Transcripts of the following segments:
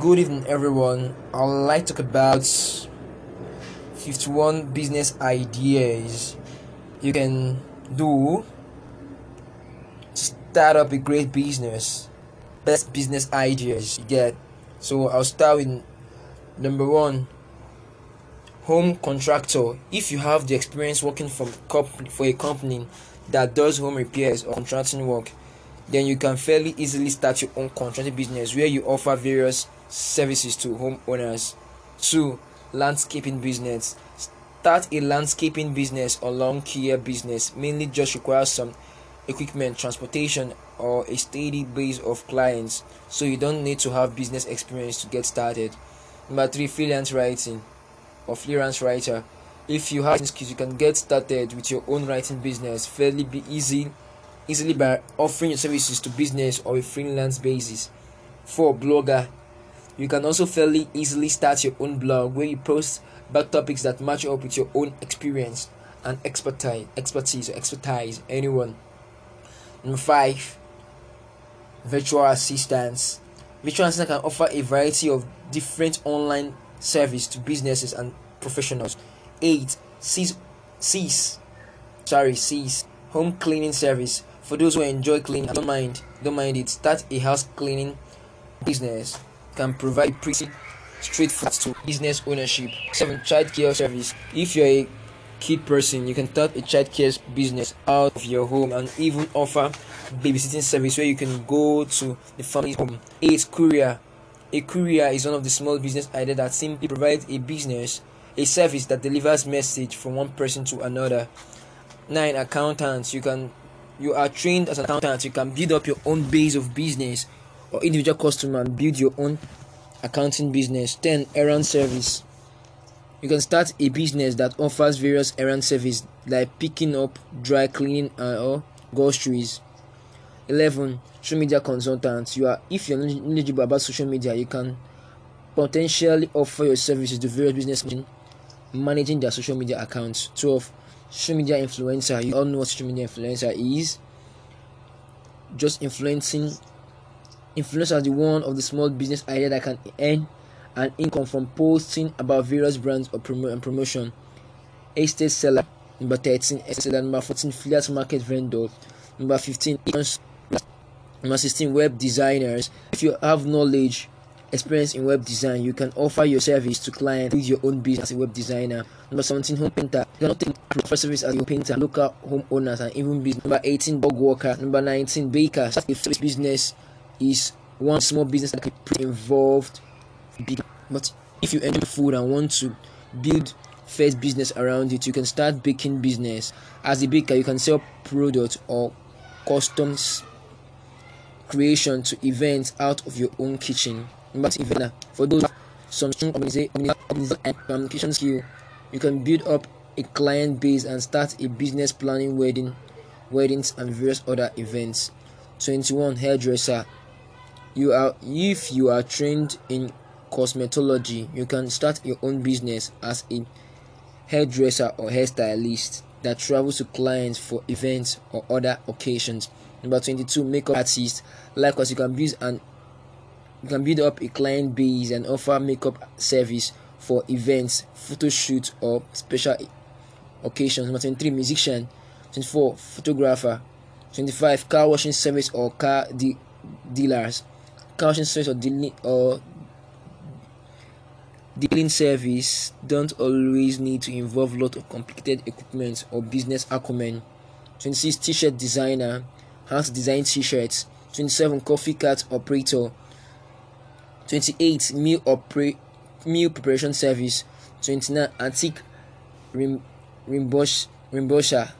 Good evening, everyone. I'd like to talk about 51 business ideas you can do to start up a great business. Best business ideas you get. So I'll start with number one home contractor. If you have the experience working from for a company that does home repairs or contracting work, then you can fairly easily start your own contracting business where you offer various services to homeowners. 2. Landscaping business. Start a landscaping business or lawn care business mainly just requires some equipment, transportation, or a steady base of clients, so you don't need to have business experience to get started. Number 3. Freelance writing or freelance writer. If you have skills, you can get started with your own writing business fairly be easy easily by offering your services to business or a freelance basis. 4. Blogger. You can also fairly easily start your own blog where you post about topics that match up with your own experience and expertise, expertise or expertise. Anyone. Number five, virtual assistants. Virtual assistants can offer a variety of different online service to businesses and professionals. Eight, cease, cease, sorry, cease home cleaning service for those who enjoy cleaning don't mind don't mind it start a house cleaning business can provide pretty straightforward to business ownership. Seven child care service. If you're a kid person you can start a child care business out of your home and even offer babysitting service where you can go to the family's home. Eight courier. A courier is one of the small business ideas that simply provides a business a service that delivers message from one person to another. Nine accountants. You can you are trained as an accountant, you can build up your own base of business or individual customer and build your own accounting business. 10. Errand service. You can start a business that offers various errand service like picking up, dry cleaning, uh, or groceries. 11. Social media consultants. You are if you're knowledgeable about social media, you can potentially offer your services to various businessmen managing their social media accounts. 12 social media influencer you all know what social media influencer is just influencing influencer is the one of the small business idea that can earn an income from posting about various brands or promo and promotion estate seller number 13 estate number 14 affiliate market vendor number 15 number 16 web designers if you have knowledge experience in web design, you can offer your service to clients with your own business as a web designer. Number 17, home painter. You can take offer service as a painter, local homeowners, and even business. Number 18, dog walker. Number 19, baker. Such a service business is one small business that can be involved. Big. But if you enjoy food and want to build first business around it, you can start baking business. As a baker, you can sell products or customs creation to events out of your own kitchen but even for those some strong communication skill, you can build up a client base and start a business planning wedding, weddings and various other events. 21 hairdresser. You are if you are trained in cosmetology, you can start your own business as a hairdresser or hairstylist that travels to clients for events or other occasions. Number 22 makeup artist. Likewise, you can build an you can build up a client base and offer makeup service for events, photo shoots, or special occasions. Number 23, musician. 24, photographer. 25, car washing service or car de- dealers. Service or dealing or dealing service don't always need to involve a lot of complicated equipment or business acumen. 26, t-shirt designer. How to design t-shirts. 27, coffee cart operator 28 meal opera, meal preparation service 29 antique rim, rimbosh, rimbosha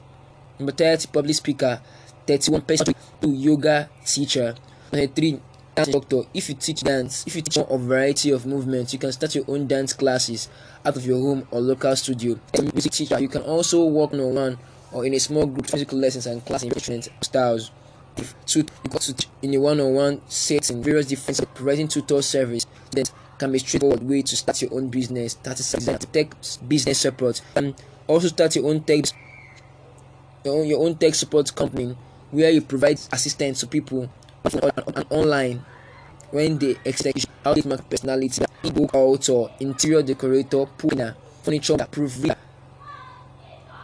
number 30 public speaker 31 person to yoga teacher 33 dance instructor if you teach dance if you teach a variety of movements you can start your own dance classes out of your home or local studio. As a music teacher you can also work on one or in a small group physical lessons and class in different styles. If you to in a one-on-one setting various different providing tutor service that can be a straightforward way to start your own business. Start a tech business support. And also start your own tech your own, your own tech support company where you provide assistance to people online when they outlet mark personality, ebook author, interior decorator, planner, furniture provider.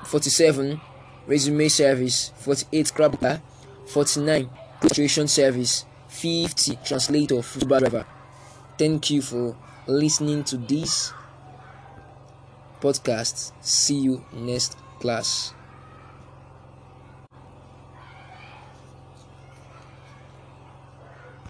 47 resume service 48 scrapper 49 illustration service 50 translator football driver thank you for listening to this podcast see you next class